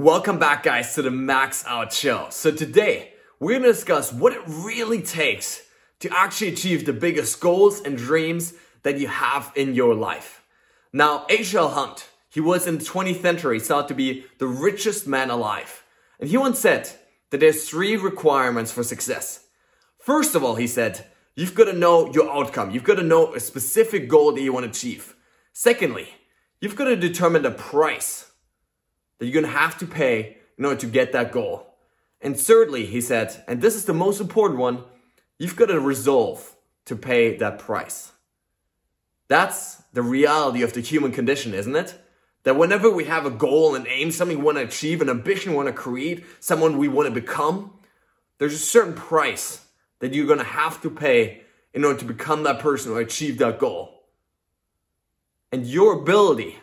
Welcome back, guys, to the Max Out Show. So, today we're to discuss what it really takes to actually achieve the biggest goals and dreams that you have in your life. Now, H.L. Hunt, he was in the 20th century thought to be the richest man alive. And he once said that there's three requirements for success. First of all, he said, you've got to know your outcome. You've got to know a specific goal that you want to achieve. Secondly, you've got to determine the price that you're going to have to pay in order to get that goal. And thirdly, he said, and this is the most important one, you've got to resolve to pay that price. That's the reality of the human condition, isn't it? That whenever we have a goal and aim, something we want to achieve, an ambition we want to create, someone we want to become, there's a certain price that you're going to have to pay in order to become that person or achieve that goal. And your ability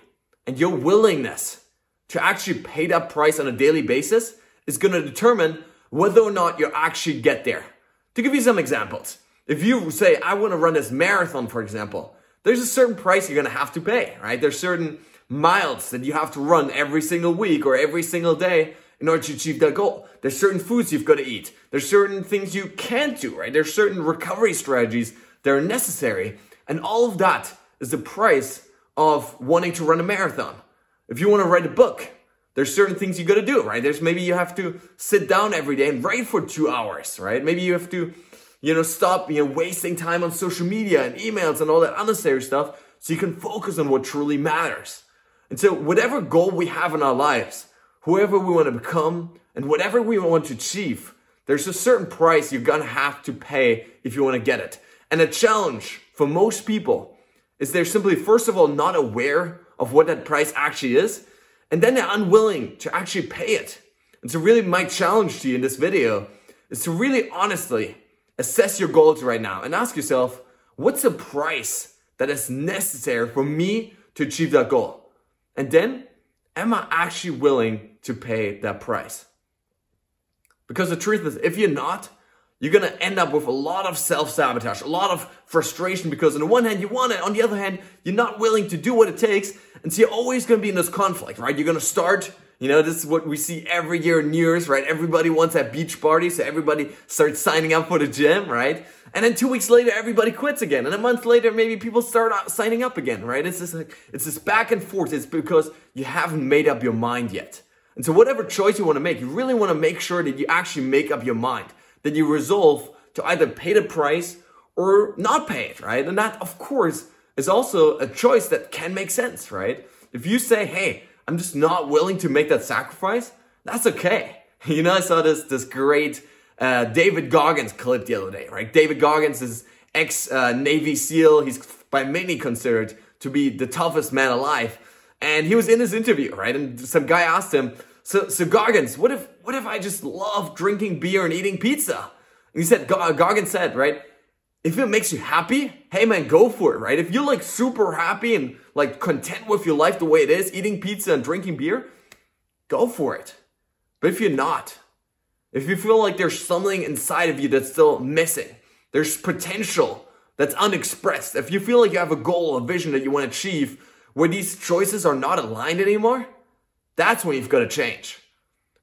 and your willingness to actually pay that price on a daily basis is going to determine whether or not you actually get there. To give you some examples, if you say, I want to run this marathon, for example, there's a certain price you're going to have to pay, right? There's certain miles that you have to run every single week or every single day in order to achieve that goal. There's certain foods you've got to eat. There's certain things you can't do, right? There's certain recovery strategies that are necessary. And all of that is the price of wanting to run a marathon. If you want to write a book, there's certain things you got to do, right? There's maybe you have to sit down every day and write for two hours, right? Maybe you have to, you know, stop, you know, wasting time on social media and emails and all that unnecessary stuff so you can focus on what truly matters. And so whatever goal we have in our lives, whoever we want to become and whatever we want to achieve, there's a certain price you're to have to pay if you want to get it. And a challenge for most people is they're simply, first of all, not aware of what that price actually is and then they're unwilling to actually pay it. And so really my challenge to you in this video is to really honestly assess your goals right now and ask yourself, what's the price that is necessary for me to achieve that goal? And then, am I actually willing to pay that price? Because the truth is, if you're not, you're gonna end up with a lot of self sabotage, a lot of frustration because on the one hand you want it, on the other hand you're not willing to do what it takes, and so you're always gonna be in this conflict, right? You're gonna start, you know, this is what we see every year in New Year's, right? Everybody wants that beach party, so everybody starts signing up for the gym, right? And then two weeks later everybody quits again, and a month later maybe people start signing up again, right? It's just like it's this back and forth. It's because you haven't made up your mind yet. And so whatever choice you want to make, you really want to make sure that you actually make up your mind that you resolve to either pay the price or not pay it, right? And that, of course, is also a choice that can make sense, right? If you say, hey, I'm just not willing to make that sacrifice, that's okay. You know, I saw this, this great uh, David Goggins clip the other day, right? David Goggins is ex uh, Navy SEAL. He's by many considered to be the toughest man alive. And he was in his interview, right? And some guy asked him, so, so Goggins, what if, what if I just love drinking beer and eating pizza? And he said, Goggins said, right? If it makes you happy, hey man, go for it, right? If you're like super happy and like content with your life the way it is, eating pizza and drinking beer, go for it. But if you're not, if you feel like there's something inside of you that's still missing, there's potential that's unexpressed, if you feel like you have a goal, a vision that you want to achieve, where these choices are not aligned anymore, that's when you've got to change.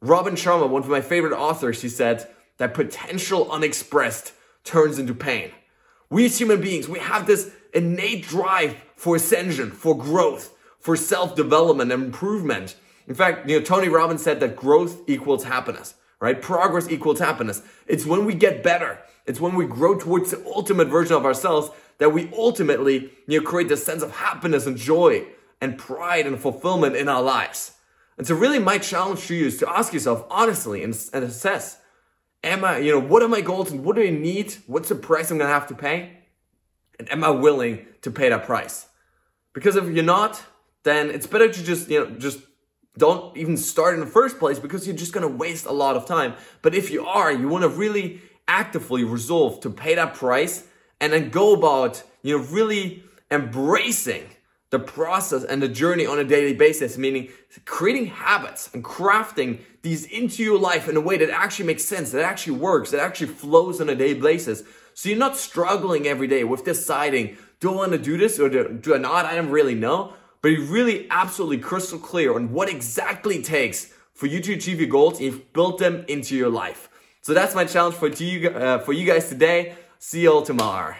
Robin Sharma, one of my favorite authors, he said that potential unexpressed turns into pain. We as human beings, we have this innate drive for ascension, for growth, for self-development and improvement. In fact, you know, Tony Robbins said that growth equals happiness, right? Progress equals happiness. It's when we get better. It's when we grow towards the ultimate version of ourselves that we ultimately, you know, create this sense of happiness and joy and pride and fulfillment in our lives. And so really my challenge to you is to ask yourself honestly and, and assess, am I, you know, what are my goals and what do I need? What's the price I'm to have to pay? And am I willing to pay that price? Because if you're not, then it's better to just, you know, just don't even start in the first place because you're just to waste a lot of time. But if you are, you want to really actively resolve to pay that price and then go about, you know, really embracing the process and the journey on a daily basis, meaning creating habits and crafting these into your life in a way that actually makes sense, that actually works, that actually flows on a daily basis. So you're not struggling every day with deciding, do I want to do this or do I not? I don't really know. But you're really absolutely crystal clear on what exactly takes for you to achieve your goals. You've built them into your life. So that's my challenge for you, uh, for you guys today. See you all tomorrow.